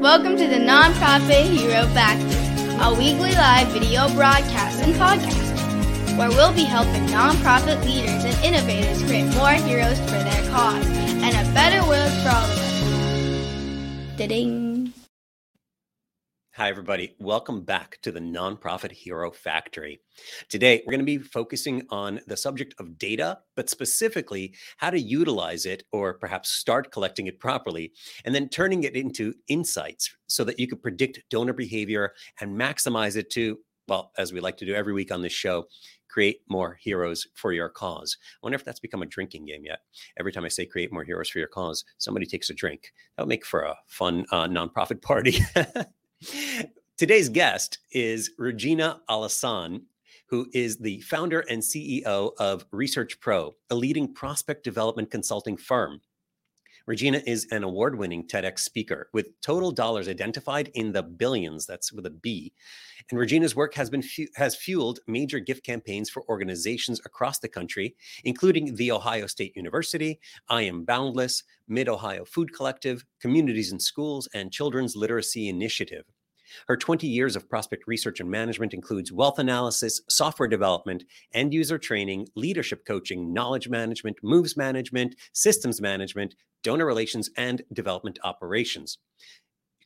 Welcome to the Nonprofit Hero Factory, a weekly live video broadcast and podcast where we'll be helping nonprofit leaders and innovators create more heroes for their cause and a better world for all of us. Da-ding. Hi, everybody. Welcome back to the Nonprofit Hero Factory. Today, we're going to be focusing on the subject of data, but specifically how to utilize it or perhaps start collecting it properly, and then turning it into insights so that you can predict donor behavior and maximize it to, well, as we like to do every week on this show, create more heroes for your cause. I wonder if that's become a drinking game yet. Every time I say create more heroes for your cause, somebody takes a drink. That would make for a fun uh, nonprofit party. Today's guest is Regina Alhassan, who is the founder and CEO of ResearchPRO, a leading prospect development consulting firm. Regina is an award winning TEDx speaker with total dollars identified in the billions, that's with a B. And Regina's work has been fu- has fueled major gift campaigns for organizations across the country, including The Ohio State University, I Am Boundless, Mid Ohio Food Collective, Communities and Schools, and Children's Literacy Initiative. Her 20 years of prospect research and management includes wealth analysis, software development, end user training, leadership coaching, knowledge management, moves management, systems management, donor relations, and development operations.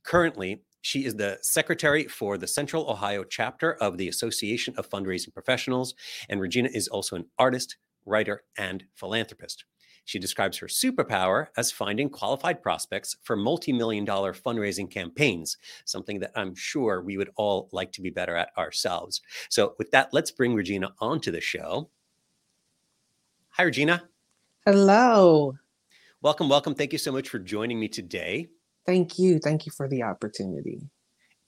Currently, she is the secretary for the Central Ohio chapter of the Association of Fundraising Professionals, and Regina is also an artist, writer, and philanthropist. She describes her superpower as finding qualified prospects for multi million dollar fundraising campaigns, something that I'm sure we would all like to be better at ourselves. So, with that, let's bring Regina onto the show. Hi, Regina. Hello. Welcome, welcome. Thank you so much for joining me today. Thank you. Thank you for the opportunity.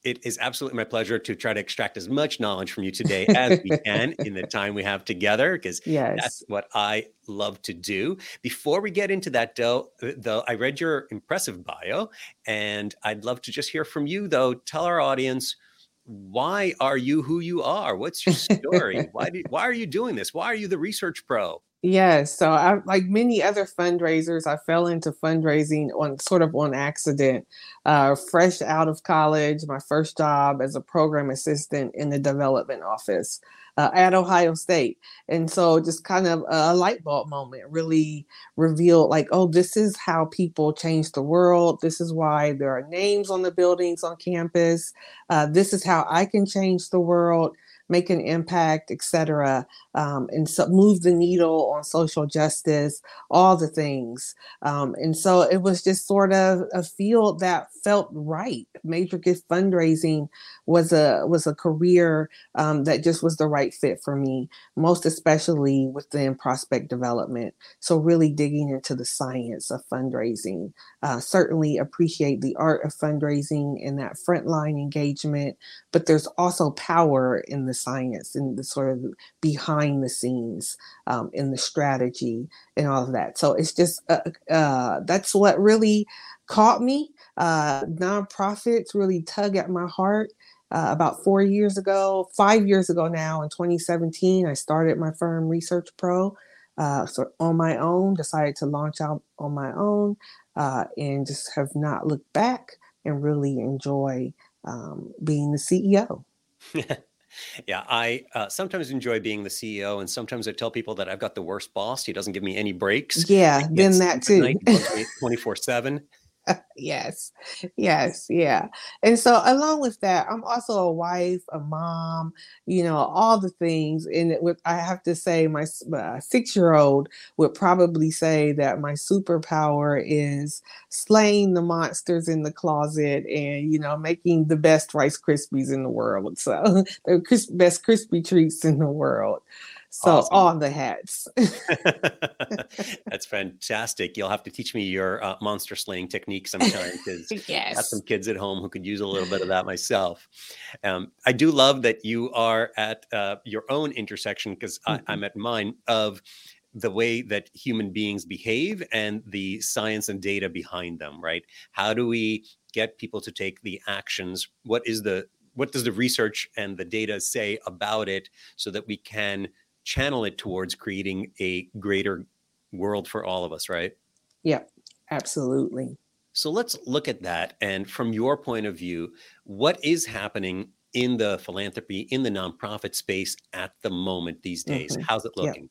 It is absolutely my pleasure to try to extract as much knowledge from you today as we can in the time we have together, because Yes. that's what I love to do. Before we get into that, though, uh, though I read your impressive bio, and I'd love to just hear from you. Though, tell our audience why are you who you are? What's your story? why do, why are you doing this? Why are you the research pro? Yes. So I like many other fundraisers, I fell into fundraising on sort of on accident. Uh, fresh out of college, my first job as a program assistant in the development office uh, at Ohio State. And so just kind of a light bulb moment really revealed like, oh, this is how people change the world. This is why there are names on the buildings on campus. Uh, this is how I can change the world make an impact, etc., um, and so move the needle on social justice, all the things. Um, and so it was just sort of a field that felt right. Major gift fundraising was a was a career um, that just was the right fit for me, most especially within prospect development. So really digging into the science of fundraising. Uh, certainly appreciate the art of fundraising and that frontline engagement, but there's also power in the science and the sort of behind the scenes um, in the strategy and all of that. So it's just uh, uh, that's what really caught me. Uh, nonprofits really tug at my heart. Uh, about four years ago, five years ago now, in 2017, I started my firm Research Pro. Uh, so on my own, decided to launch out on my own, uh, and just have not looked back and really enjoy um, being the CEO. yeah, I uh, sometimes enjoy being the CEO, and sometimes I tell people that I've got the worst boss. He doesn't give me any breaks. Yeah, then that too. Twenty four seven. yes yes yeah. And so along with that i'm also a wife a mom you know all the things and it would i have to say my uh, six year old would probably say that my superpower is slaying the monsters in the closet and you know making the best rice krispies in the world so the best Krispy treats in the world so Awesome. all the hats That's fantastic. You'll have to teach me your uh, monster slaying technique sometime because I got some kids at home who could use a little bit of that myself. Um, I do love that you are at uh, your own intersection because Mhm. I'm at mine of the way that human beings behave and the science and data behind them. Right? How do we get people to take the actions? What is the what does the research and the data say about it so that we can channel it towards creating a greater world for all of us right Yeah, absolutely. So let's look at that. And from your point of view, what is happening in the philanthropy, in the nonprofit space at the moment these days? Mm-hmm. How's it looking?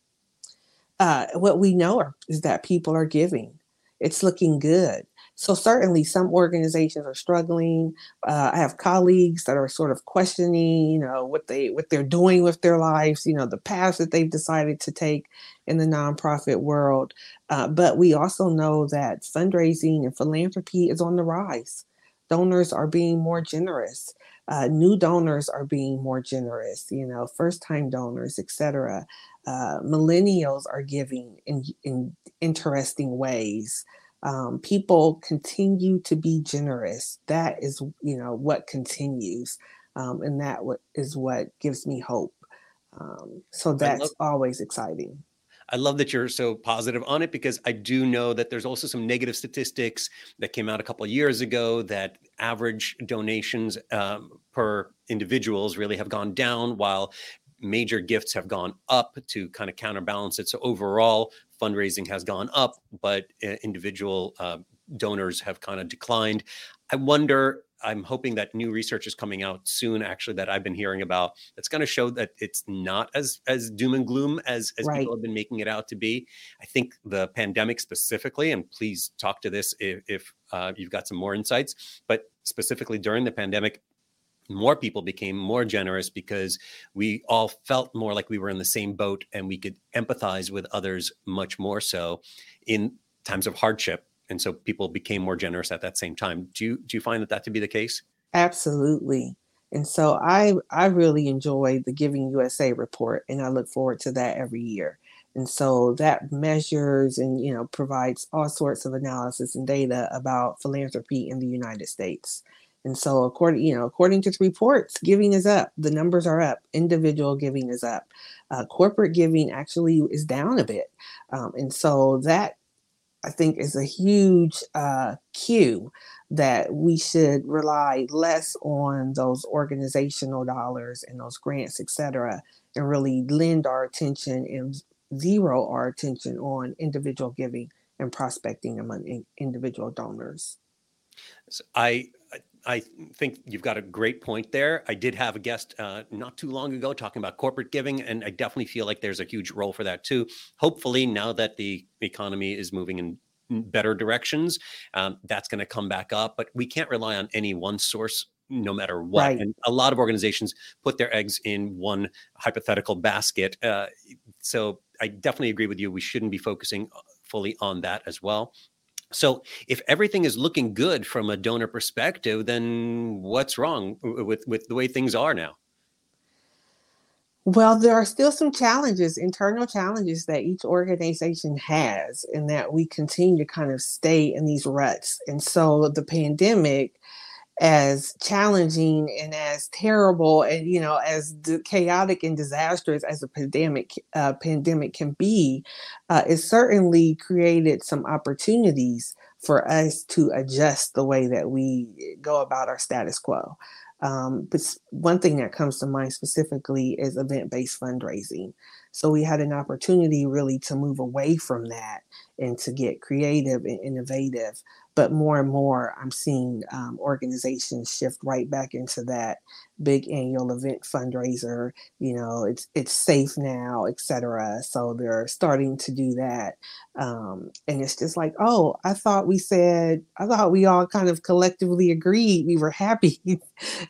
Uh, what we know are, is that people are giving. It's looking good. So certainly some organizations are struggling. Uh, I have colleagues that are sort of questioning, you know, what they what they're doing with their lives, you know, the paths that they've decided to take in the nonprofit world. Uh, but we also know that fundraising and philanthropy is on the rise. Donors are being more generous. Uh, new donors are being more generous. You know, first time donors, etc. Uh, millennials are giving in in interesting ways um, people continue to be generous. That is, you know, what continues, um, and that is what gives me hope. Um, so that's love, always exciting. I love that you're so positive on it because I do know that there's also some negative statistics that came out a couple of years ago that average donations um, per individuals really have gone down while major gifts have gone up to kind of counterbalance it. So overall, fundraising has gone up, but uh, individual uh, donors have kind of declined. I wonder. I'm hoping that new research is coming out soon, actually, that I've been hearing about. That's going to show that it's not as as doom and gloom as as right. people have been making it out to be. I think the pandemic specifically, and please talk to this if, if uh, you've got some more insights. But specifically during the pandemic, more people became more generous because we all felt more like we were in the same boat and we could empathize with others much more so in times of hardship. And so people became more generous at that same time. Do you do you find that that to be the case? Absolutely. And so i i really enjoy the giving usa report and i look forward to that every year. And so that measures and you know provides all sorts of analysis and data about philanthropy in the united states and so according, you know, according to the reports, giving is up. The numbers are up. Individual giving is up. Uh, corporate giving actually is down a bit. Um, and so that I think is a huge uh, cue that we should rely less on those organizational dollars and those grants, et cetera, and really lend our attention and zero our attention on individual giving and prospecting among individual donors. So I I think you've got a great point there. I did have a guest uh, not too long ago talking about corporate giving, and I definitely feel like there's a huge role for that too. Hopefully, now that the economy is moving in better directions, um, that's going to come back up. But we can't rely on any one source no matter what. Right. And a lot of organizations put their eggs in one hypothetical basket. Uh, so I definitely agree with you. We shouldn't be focusing uh, fully on that as well. So, if everything is looking good from a donor perspective, then what's wrong with with the way things are now? Well, there are still some challenges, internal challenges that each organization has, and that we continue to kind of stay in these ruts. And so, the pandemic as challenging and as terrible and you know as chaotic and disastrous as a pandemic uh, pandemic can be uh, it certainly created some opportunities for us to adjust the way that we go about our status quo. Um, but one thing that comes to mind specifically is event-based fundraising. So we had an opportunity really to move away from that and to get creative and innovative but more and more i'm seeing um, organizations shift right back into that big annual event fundraiser you know it's it's safe now etc so they're starting to do that um, and it's just like oh i thought we said i thought we all kind of collectively agreed we were happy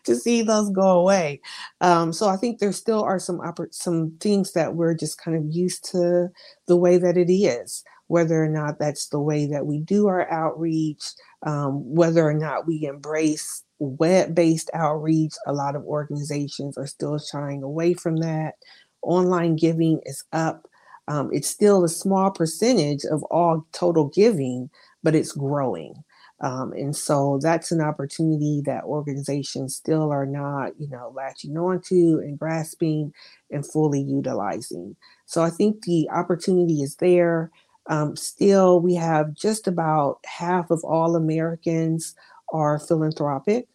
to see those go away. Um, so i think there still are some oppor- some things that we're just kind of used to the way that it is whether or not that's the way that we do our outreach, um, whether or not we embrace web based outreach. A lot of organizations are still shying away from that. Online giving is up. Um, it's still a small percentage of all total giving, but it's growing. Um, and so that's an opportunity that organizations still are not, you know, latching onto and grasping and fully utilizing. So I think the opportunity is there. Um, still, we have just about half of all Americans are philanthropic.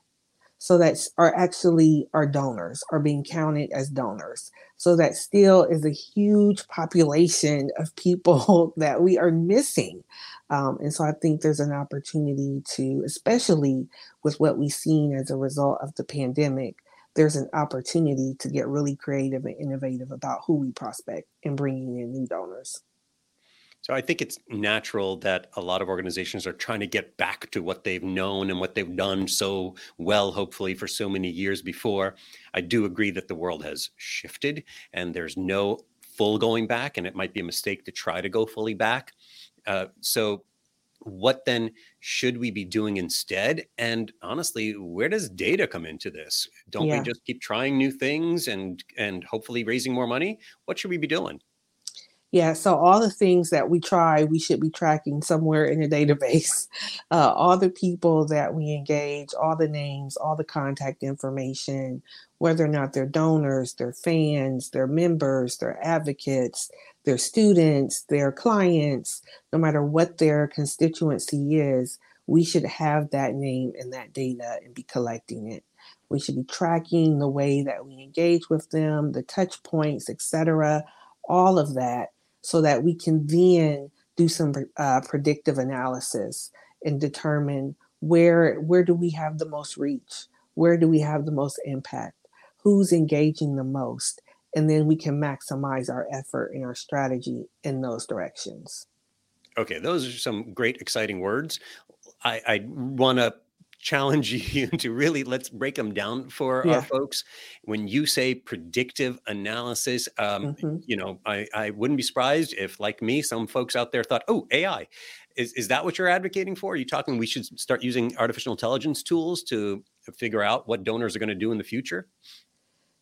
so that are actually our donors are being counted as donors so that still is a huge population of people that we are missing um, and so i think there's an opportunity to especially with what we've seen as a result of the pandemic there's an opportunity to get really creative and innovative about who we prospect and bringing in new donors so I think it's natural that a lot of organizations are trying to get back to what they've known and what they've done so well, hopefully, for so many years before. I do agree that the world has shifted and there's no full going back, and it might be a mistake to try to go fully back. Uh, so, what then should we be doing instead? And honestly, where does data come into this? Don't yeah. we just keep trying new things and and hopefully raising more money? What should we be doing? Yeah, so all the things that we try, we should be tracking somewhere in a database. Uh, all the people that we engage, all the names, all the contact information, whether or not they're donors, they're fans, they're members, they're advocates, they're students, they're clients, no matter what their constituency is, we should have that name and that data and be collecting it. We should be tracking the way that we engage with them, the touch points, etc. All of that so that we can then do some uh, predictive analysis and determine where where do we have the most reach where do we have the most impact who's engaging the most and then we can maximize our effort and our strategy in those directions okay those are some great exciting words i, I want to challenge you to really let's break them down for yeah. our folks. When you say predictive analysis, um, mm-hmm. you know, I, I wouldn't be surprised if, like me, some folks out there thought, oh, AI. Is, is that what you're advocating for? Are you talking we should start using artificial intelligence tools to figure out what donors are going to do in the future?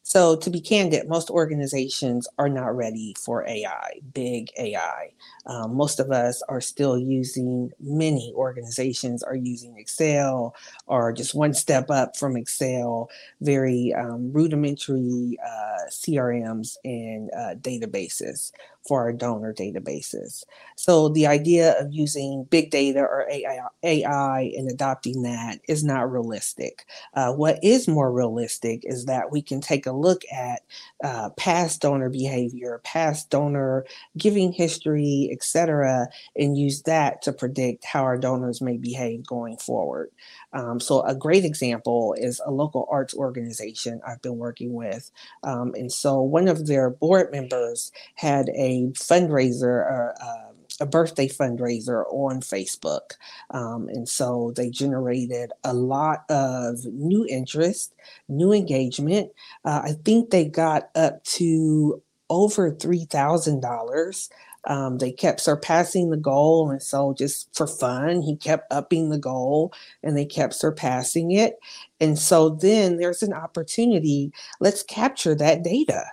So, to be candid, most organizations are not ready for AI, big AI. Um, most of us are still using, many organizations are using Excel or just one step up from Excel, very um, rudimentary uh, CRMs and uh, databases for our donor databases. So the idea of using big data or AI, AI and adopting that is not realistic. Uh, what is more realistic is that we can take a look at uh, past donor behavior, past donor giving history, etc., and use that to predict how our donors may behave going forward. Um, so, a great example is a local arts organization I've been working with. Um, and so, one of their board members had a fundraiser or uh, a birthday fundraiser on Facebook. Um, and so they generated a lot of new interest, new engagement. Uh, I think they got up to over $3,000 um, they kept surpassing the goal. And so, just for fun, he kept upping the goal and they kept surpassing it. And so, then there's an opportunity. Let's capture that data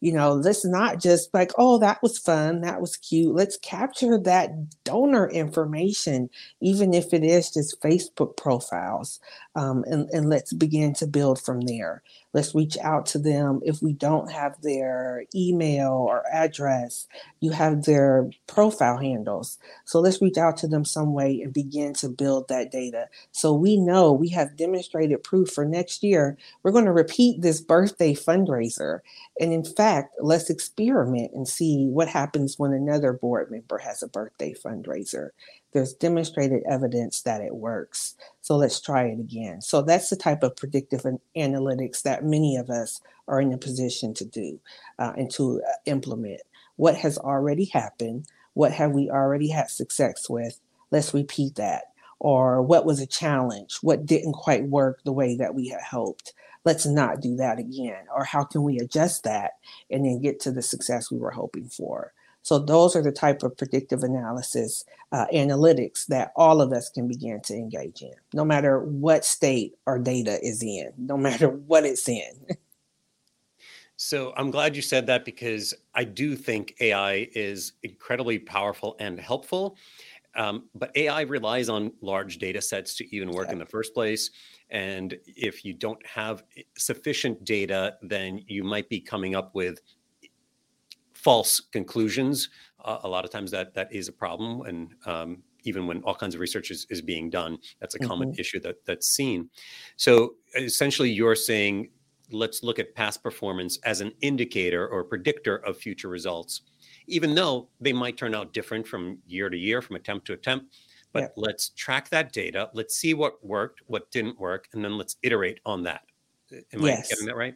you know let's not just like oh that was fun that was cute. Let's capture that donor information even if it is just facebook profiles um, and, and let's begin to build from there. Let's reach out to them. If we don't have their email or address you have their profile handles. So let's reach out to them some way and begin to build that data. So we know we have demonstrated proof for next year we're going to repeat this birthday fundraiser. And in fact, let's experiment and see what happens when another board member has a birthday fundraiser. There's demonstrated evidence that it works. So let's try it again. So that's the type of predictive analytics that many of us are in a position to do uh, and to uh, implement. What has already happened? What have we already had success with? Let's repeat that. Or what was a challenge? What didn't quite work the way that we had hoped? let's not do that again or how can we adjust that and then get to the success we were hoping for so those are the type of predictive analysis uh, analytics that all of us can begin to engage in no matter what state our data is in no matter what it's in So I'm glad you said that because I do think AI is incredibly powerful and helpful. Um, but AI relies on large data sets to even work in the first place. And if you don't have sufficient data, then you might be coming up with false conclusions. Uh, a lot of times that that is a problem, and um, even when all kinds of research is, is being done. That's a common mm-hmm. issue that that's seen. So essentially, you're saying let's look at past performance as an indicator or predictor of future results, even though they might turn out different from year to year, from attempt to attempt. But yeah. let's track that data. Let's see what worked, what didn't work, and then let's iterate on that. Am yes. I getting that right?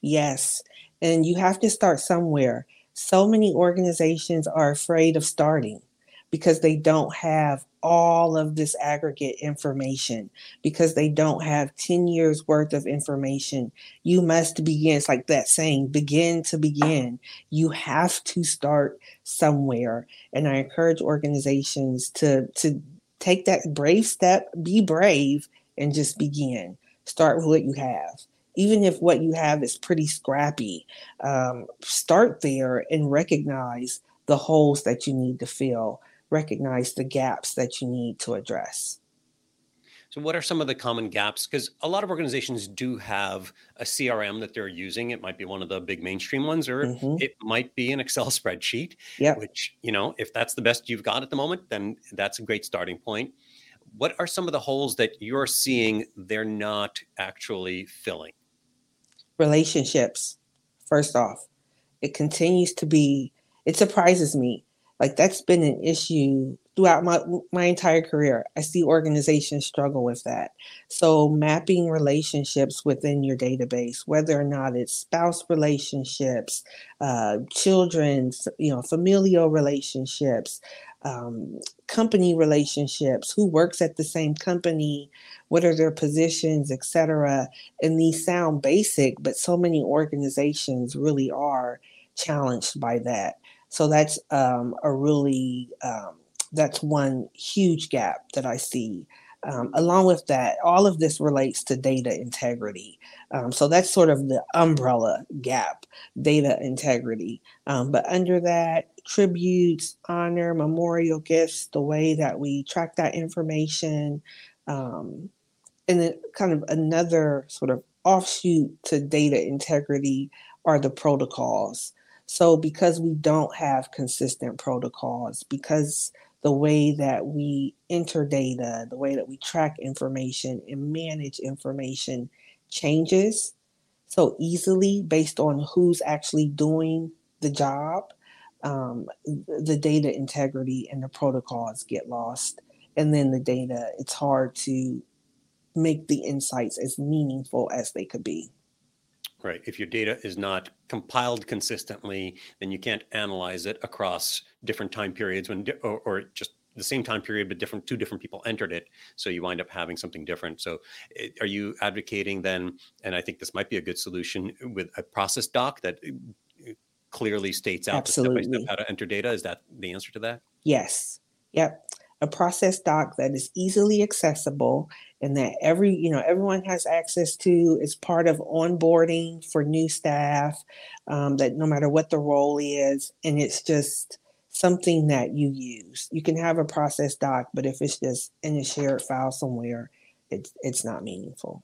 Yes. And you have to start somewhere. So many organizations are afraid of starting because they don't have all of this aggregate information. Because they don't have 10 years worth of information you must begin it's like that saying begin to begin. You have to start somewhere. And i encourage organizations to to take that brave step be brave and just begin. Start with what you have even if what you have is pretty scrappy um, start there and recognize the holes that you need to fill recognize the gaps that you need to address. So, what are some of the common gaps? Because a lot of organizations do have a CRM that they're using. It might be one of the big mainstream ones, or mm-hmm. it might be an Excel spreadsheet. Yeah. Which, you know, if that's the best you've got at the moment, then that's a great starting point. What are some of the holes that you're seeing they're not actually filling? Relationships, first off. It continues to be, it surprises me like that's been an issue throughout my my entire career. I see organizations struggle with that. So mapping relationships within your database, whether or not it's spouse relationships, uh, children's, you know, familial relationships, um, company relationships, who works at the same company, what are their positions, etc. And these sound basic, but so many organizations really are challenged by that. So that's um, a really um, that's one huge gap that I see. Um, along with that, all of this relates to data integrity. Um, so that's sort of the umbrella gap, data integrity. Um, but under that, tributes, honor, memorial gifts, the way that we track that information, um, and then kind of another sort of offshoot to data integrity are the protocols. So, because we don't have consistent protocols, because the way that we enter data, the way that we track information and manage information changes so easily based on who's actually doing the job, um, the data integrity and the protocols get lost. And then the data, it's hard to make the insights as meaningful as they could be. Right. If your data is not compiled consistently, then you can't analyze it across different time periods when, or, or, just the same time period, but different two different people entered it. So you wind up having something different. So, are you advocating then? And I think this might be a good solution with a process doc that clearly states out the step by step how to enter data. Is that the answer to that? Yes. Yep a process doc that is easily accessible and that every you know everyone has access to is part of onboarding for new staff um, that no matter what the role is and it's just something that you use you can have a process doc but if it's just in a shared file somewhere it's it's not meaningful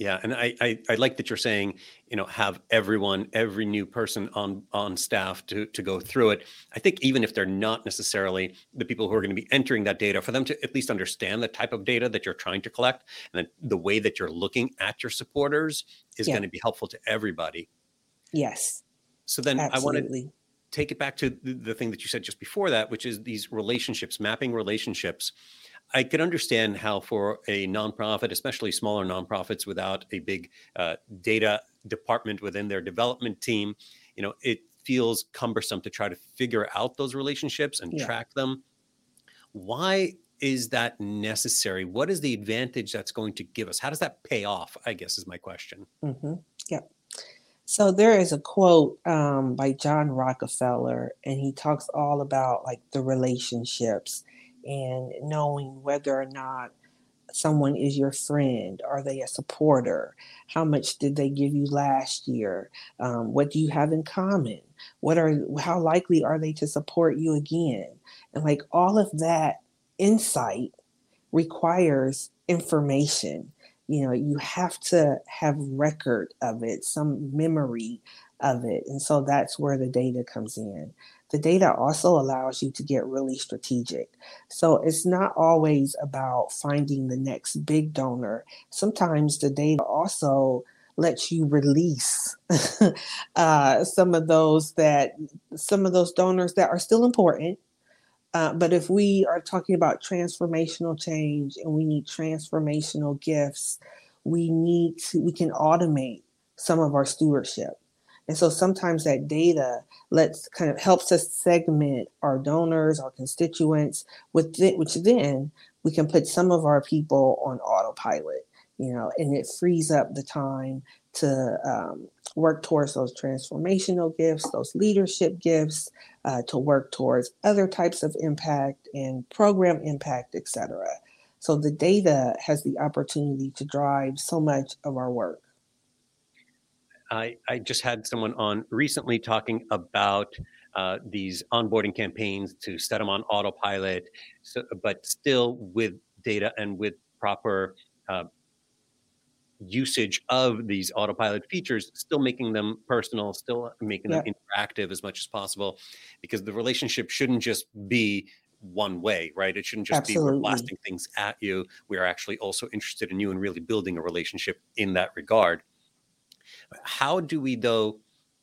yeah, and I, I, I like that you're saying, you know, have everyone, every new person on on staff to to go through it. I think even if they're not necessarily the people who are going to be entering that data, for them to at least understand the type of data that you're trying to collect and the way that you're looking at your supporters is yeah. going to be helpful to everybody. Yes. So then Absolutely. I want to take it back to the, the thing that you said just before that, which is these relationships, mapping relationships. I can understand how for a nonprofit, especially smaller nonprofits without a big uh, data department within their development team, you know, it feels cumbersome to try to figure out those relationships and yeah. track them. Why is that necessary? What is the advantage that's going to give us? How does that pay off? I guess is my question. Mm-hmm. Yeah. So there is a quote um, by John Rockefeller, and he talks all about like the relationships and knowing whether or not someone is your friend are they a supporter? How much did they give you last year? Um, what do you have in common? What are how likely are they to support you again? And like all of that insight requires information. You know you have to have record of it some memory of it and so that's where the data comes in the data also allows you to get really strategic. So it's not always about finding the next big donor. Sometimes the data also lets you release uh, some of those that some of those donors that are still important. Uh, but if we are talking about transformational change and we need transformational gifts, we need to, we can automate some of our stewardship. And so sometimes that data lets kind of helps us segment our donors, our constituents, with which then we can put some of our people on autopilot, you know, and it frees up the time to um, work towards those transformational gifts, those leadership gifts, uh, to work towards other types of impact and program impact, etc. So the data has the opportunity to drive so much of our work. I, I just had someone on recently talking about uh, these onboarding campaigns to set them on autopilot, so, but still with data and with proper uh, usage of these autopilot features, still making them personal, still making them interactive as much as possible, because the relationship shouldn't just be one way, right? It shouldn't just Absolutely. be we're blasting things at you. We are actually also interested in you and really building a relationship in that regard. How do we, though,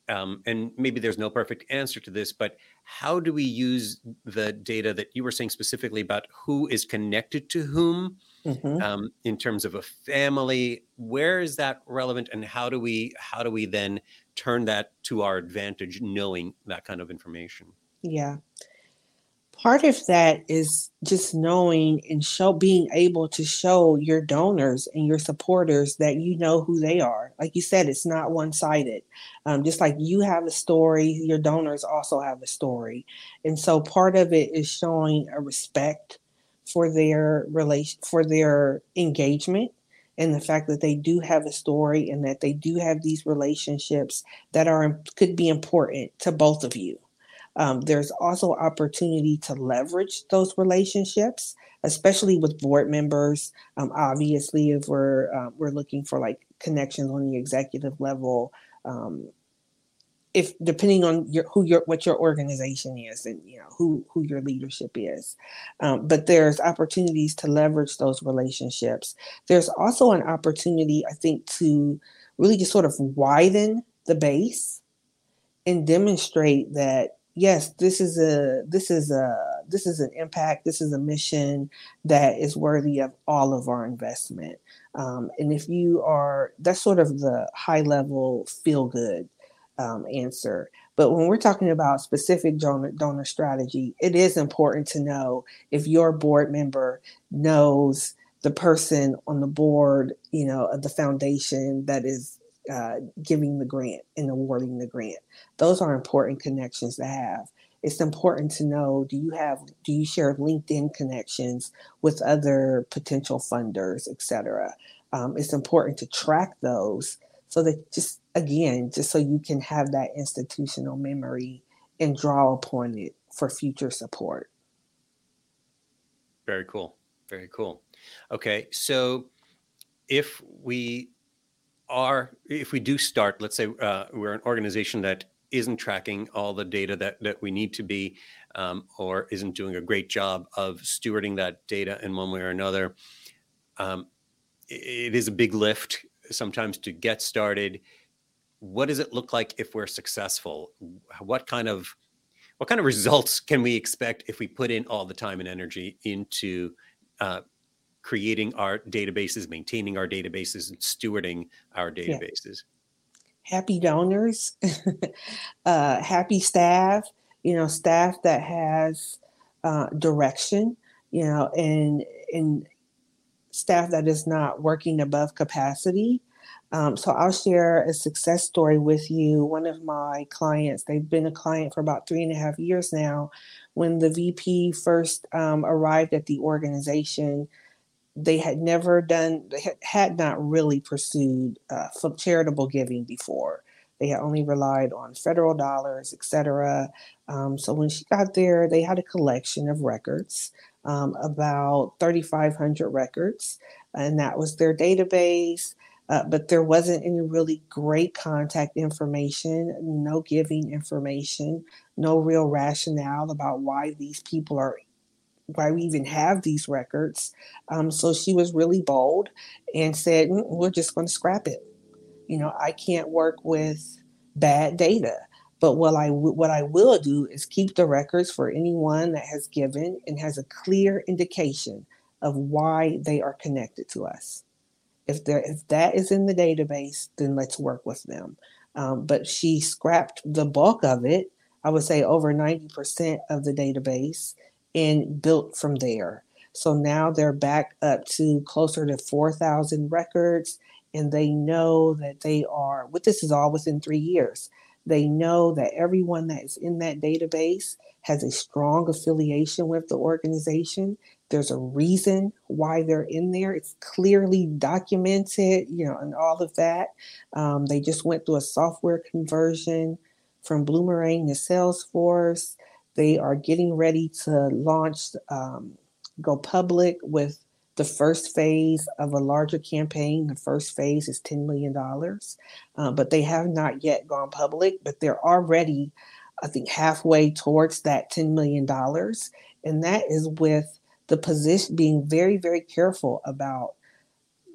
um, and maybe there's no perfect answer to this, but how do we use the data that you were saying specifically about who is connected to whom mm-hmm. um, in terms of a family? Where is that relevant, and how do we how do we then turn that to our advantage, knowing that kind of information? Yeah part of that is just knowing and show being able to show your donors and your supporters that you know who they are. Like you said it's not one-sided. Um, just like you have a story your donors also have a story. And so part of it is showing a respect for their relation for their engagement and the fact that they do have a story and that they do have these relationships that are could be important to both of you um, there's also opportunity to leverage those relationships, especially with board members. Um, obviously, if we're uh, we're looking for like connections on the executive level, um, if depending on your who your what your organization is and you know who who your leadership is um, but there's opportunities to leverage those relationships there's also an opportunity i think to really just sort of widen the base and demonstrate that yes this is a this is a this is an impact this is a mission that is worthy of all of our investment. Um, and if you are that's sort of the high level feel good um, answer. But when we're talking about specific donor, donor strategy it is important to know if your board member knows the person on the board you know of the foundation that is uh, giving the grant and awarding the grant. Those are important connections to have. It's important to know do you have do you share LinkedIn connections with other potential funders, etc. Um, it's important to track those so that just again, just so you can have that institutional memory and draw upon it for future support. Very cool. Very cool. Okay, so if we are if we do start let's say uh, we're an organization that isn't tracking all the data that that we need to be um, or isn't doing a great job of stewarding that data in one way or another um, it is a big lift sometimes to get started. What does it look like if we're successful? What kind of what kind of results can we expect if we put in all the time and energy into uh, creating our databases, maintaining our databases, and stewarding our databases. Yeah. Happy donors, uh, happy staff, you know, staff that has uh, direction, you know, and and staff that is not working above capacity. Um, so I'll share a success story with you. One of my clients, they've been a client for about three and a half years now. When the VP first um, arrived at the organization, they had never done, they had, not really pursued uh, charitable giving before. They had only relied on federal dollars, etc. Um, so when she got there, they had a collection of records, um, about 3,500 records and that was their database. Uh, but there wasn't any really great contact information, no giving information, no real rationale about why these people are, why we even have these records. Um, so she was really bold and said, mm, "We're just going to scrap it." You know, I can't work with bad data. But what I what I will do is keep the records for anyone that has given and has a clear indication of why they are connected to us. If there if that is in the database, then let's work with them. Um, but she scrapped the bulk of it. I would say over 90% of the database and built from there. So now they're back up to closer to 4,000 records, and they know that they are, what this is all within three years. They know that everyone that is in that database has a strong affiliation with the organization. There's a reason why they're in there. It's clearly documented, you know, and all of that. Um, they just went through a software conversion from Bloomerang to Salesforce. They are getting ready to launch, um, go public with the first phase of a larger campaign. The first phase is $10 million, uh, but they have not yet gone public, but they're already, I think, halfway towards that $10 million. And that is with the position being very, very careful about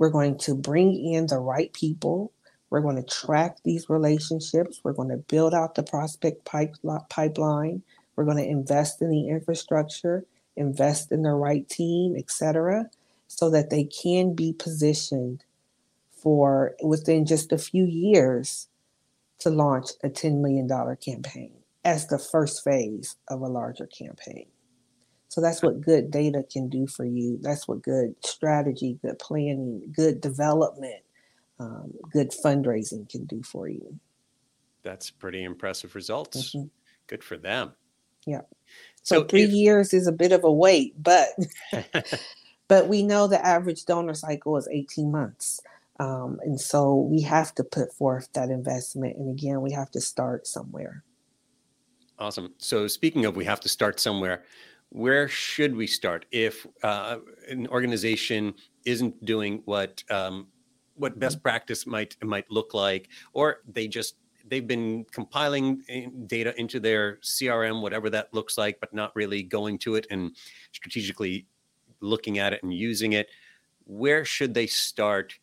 we're going to bring in the right people. We're going to track these relationships. We're going to build out the prospect pipe, pipeline. We're going to invest in the infrastructure, invest in the right team, etc so that they can be positioned for within just a few years to launch a $10 million campaign as the first phase of a larger campaign. So that's what good data can do for you. That's what good strategy, good planning, good development, um, good fundraising can do for you. That's pretty impressive results. Mm-hmm. Good for them. Yeah. So, so three if, years is a bit of a wait, but But we know the average donor cycle is 18 months. Um, and so we have to put forth that investment. And again, we have to start somewhere. Awesome. So, speaking of, we have to start somewhere. Where should we start if uh, an organization isn't doing what um, what best mm-hmm. practice might might look like, or they just they've been compiling eh, data into their CRM, whatever that looks like, but not really going to it and strategically looking at it and using it, where should they start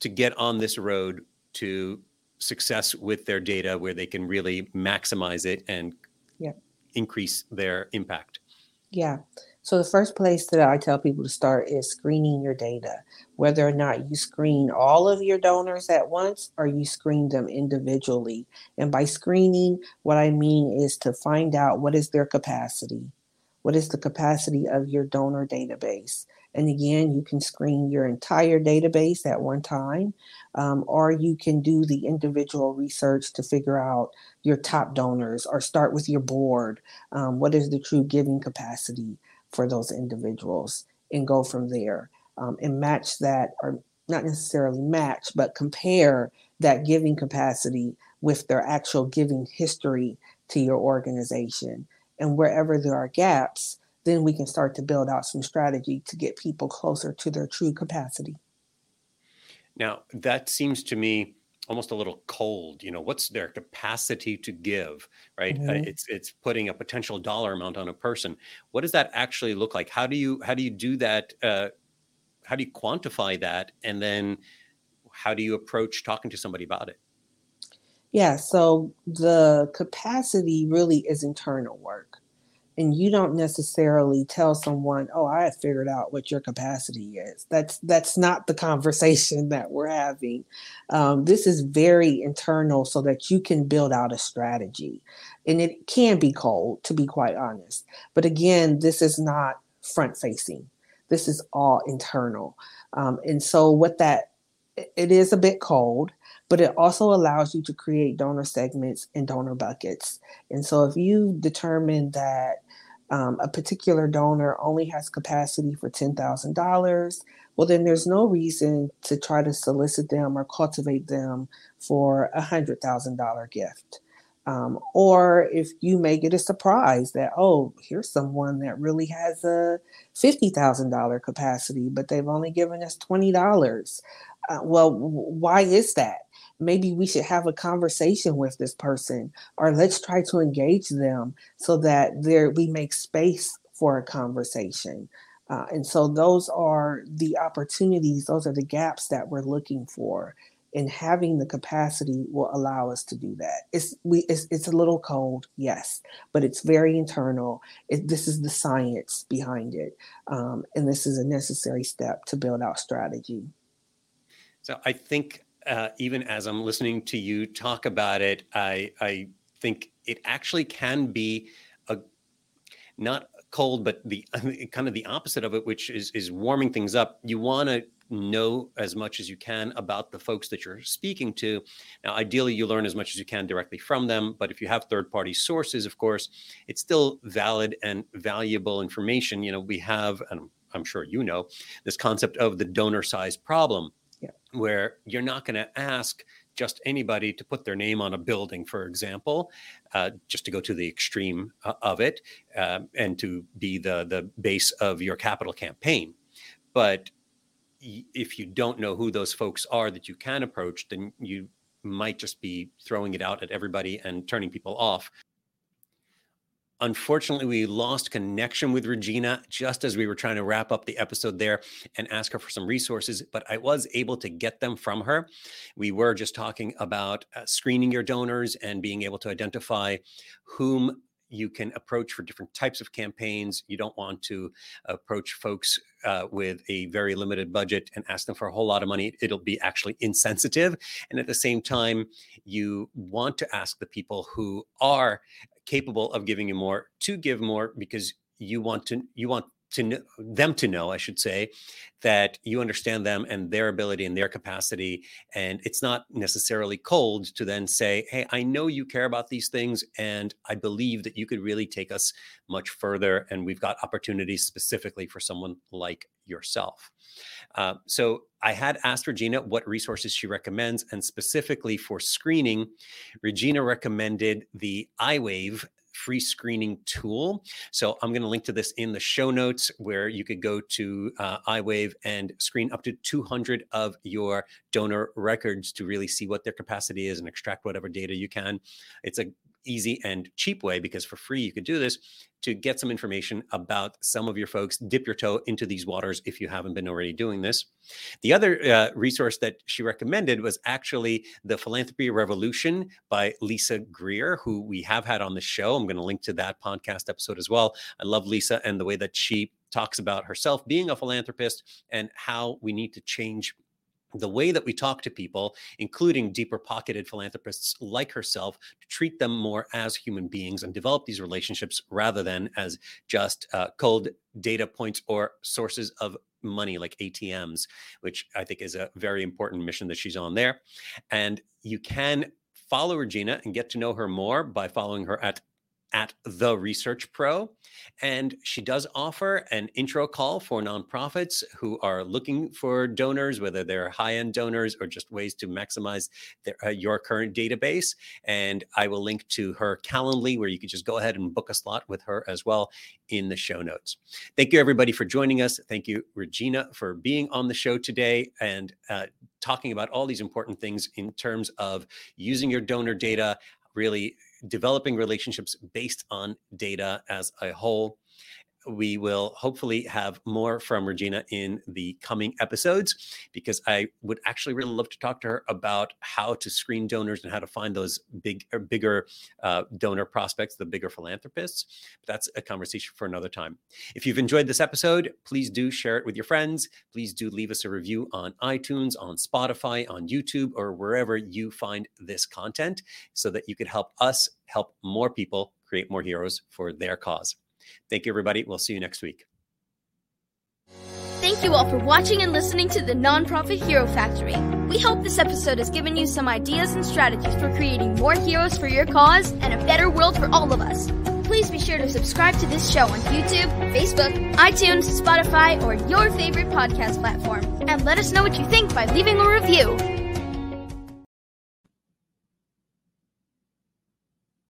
to get on this road to success with their data where they can really maximize it and yeah. increase their impact? Yeah. So the first place that I tell people to start is screening your data, whether or not you screen all of your donors at once or you screen them individually. And by screening, what I mean is to find out what is their capacity, what is the capacity of your donor database? And again, you can screen your entire database at one time, um, or you can do the individual research to figure out your top donors or start with your board. Um, what is the true giving capacity for those individuals and go from there um, and match that, or not necessarily match, but compare that giving capacity with their actual giving history to your organization. And wherever there are gaps, then we can start to build out some strategy to get people closer to their true capacity. Now, that seems to me almost a little cold. You know, what's their capacity to give, right? Uh, mm-hmm. Uh, it's it's putting a potential dollar amount on a person. What does that actually look like? How do you how do you do that? Uh, how do you quantify that? And then how do you approach talking to somebody about it? Yeah, so the capacity really is internal work. And you don't necessarily tell someone, "Oh, I have figured out what your capacity is." That's that's not the conversation that we're having. Um, this is very internal, so that you can build out a strategy, and it can be cold, to be quite honest. But again, this is not front facing. This is all internal, um, and so what that it is a bit cold but it also allows you to create donor segments and donor buckets. And so if you determine that um, a particular donor only has capacity for $10,000, well, then there's no reason to try to solicit them or cultivate them for a $100,000 gift. Um, or if you may get a surprise that, oh, here's someone that really has a $50,000 capacity, but they've only given us $20. Uh, well, why is that? Maybe we should have a conversation with this person, or let's try to engage them so that there we make space for a conversation. Uh, and so those are the opportunities, those are the gaps that we're looking for and having the capacity will allow us to do that. It's we it's, it's a little cold, yes, but it's very internal. It, this is the science behind it, um, and this is a necessary step to build out strategy. So I think uh, even as I'm listening to you talk about it, I I think it actually can be a not cold, but the kind of the opposite of it, which is is warming things up. You want to know as much as you can about the folks that you're speaking to. Now, ideally, you learn as much as you can directly from them. But if you have third party sources, of course, it's still valid and valuable information. You know, we have, and I'm sure you know, this concept of the donor size problem, yeah. where you're not going to ask just anybody to put their name on a building, for example, uh, just to go to the extreme uh, of it uh, and to be the the base of your capital campaign. But if you don't know who those folks are that you can approach, then you might just be throwing it out at everybody and turning people off. Unfortunately, we lost connection with Regina just as we were trying to wrap up the episode there and ask her for some resources, but I was able to get them from her. We were just talking about uh, screening your donors and being able to identify whom you can approach for different types of campaigns. You don't want to approach folks uh, with a very limited budget and ask them for a whole lot of money. It'll be actually insensitive. And at the same time, you want to ask the people who are capable of giving you more to give more because you want to you want to them to know, I should say, that you understand them and their ability and their capacity. And it's not necessarily cold to then say, Hey, I know you care about these things, and I believe that you could really take us much further. And we've got opportunities specifically for someone like yourself. Uh, so I had asked Regina what resources she recommends, and specifically for screening, Regina recommended the iWave free screening tool. So I'm going to link to this in the show notes where you could go to uh, iWave and screen up to 200 of your donor records to really see what their capacity is and extract whatever data you can. It's a easy and cheap way because for free you could do this to get some information about some of your folks. Dip your toe into these waters if you haven't been already doing this. The other uh, resource that she recommended was actually The Philanthropy Revolution by Lisa Greer, who we have had on the show. I'm going to link to that podcast episode as well. I love Lisa and the way that she talks about herself being a philanthropist and how we need to change the way that we talk to people, including deeper pocketed philanthropists like herself, to treat them more as human beings and develop these relationships rather than as just uh, cold data points or sources of money like ATMs, which I think is a very important mission that she's on there. And you can follow Regina and get to know her more by following her at at the ResearchPRO. And she does offer an intro call for nonprofits who are looking for donors, whether they're high end donors or just ways to maximize their, uh, your current database. And I will link to her Calendly, where you can just go ahead and book a slot with her as well in the show notes. Thank you, everybody, for joining us. Thank you, Regina, for being on the show today and uh, talking about all these important things in terms of using your donor data, really developing relationships based on data as a whole we will hopefully have more from Regina in the coming episodes because I would actually really love to talk to her about how to screen donors and how to find those big or bigger uh, donor prospects, the bigger philanthropists. But that's a conversation for another time. If you've enjoyed this episode, please do share it with your friends. Please do leave us a review on iTunes, on Spotify, on YouTube, or wherever you find this content so that you could help us help more people create more heroes for their cause. Thank you, everybody. We'll see you next week. Thank you all for watching and listening to the Nonprofit Hero Factory. We hope this episode has given you some ideas and strategies for creating more heroes for your cause and a better world for all of us. Please be sure to subscribe to this show on YouTube, Facebook, iTunes, Spotify, or your favorite podcast platform. And let us know what you think by leaving a review.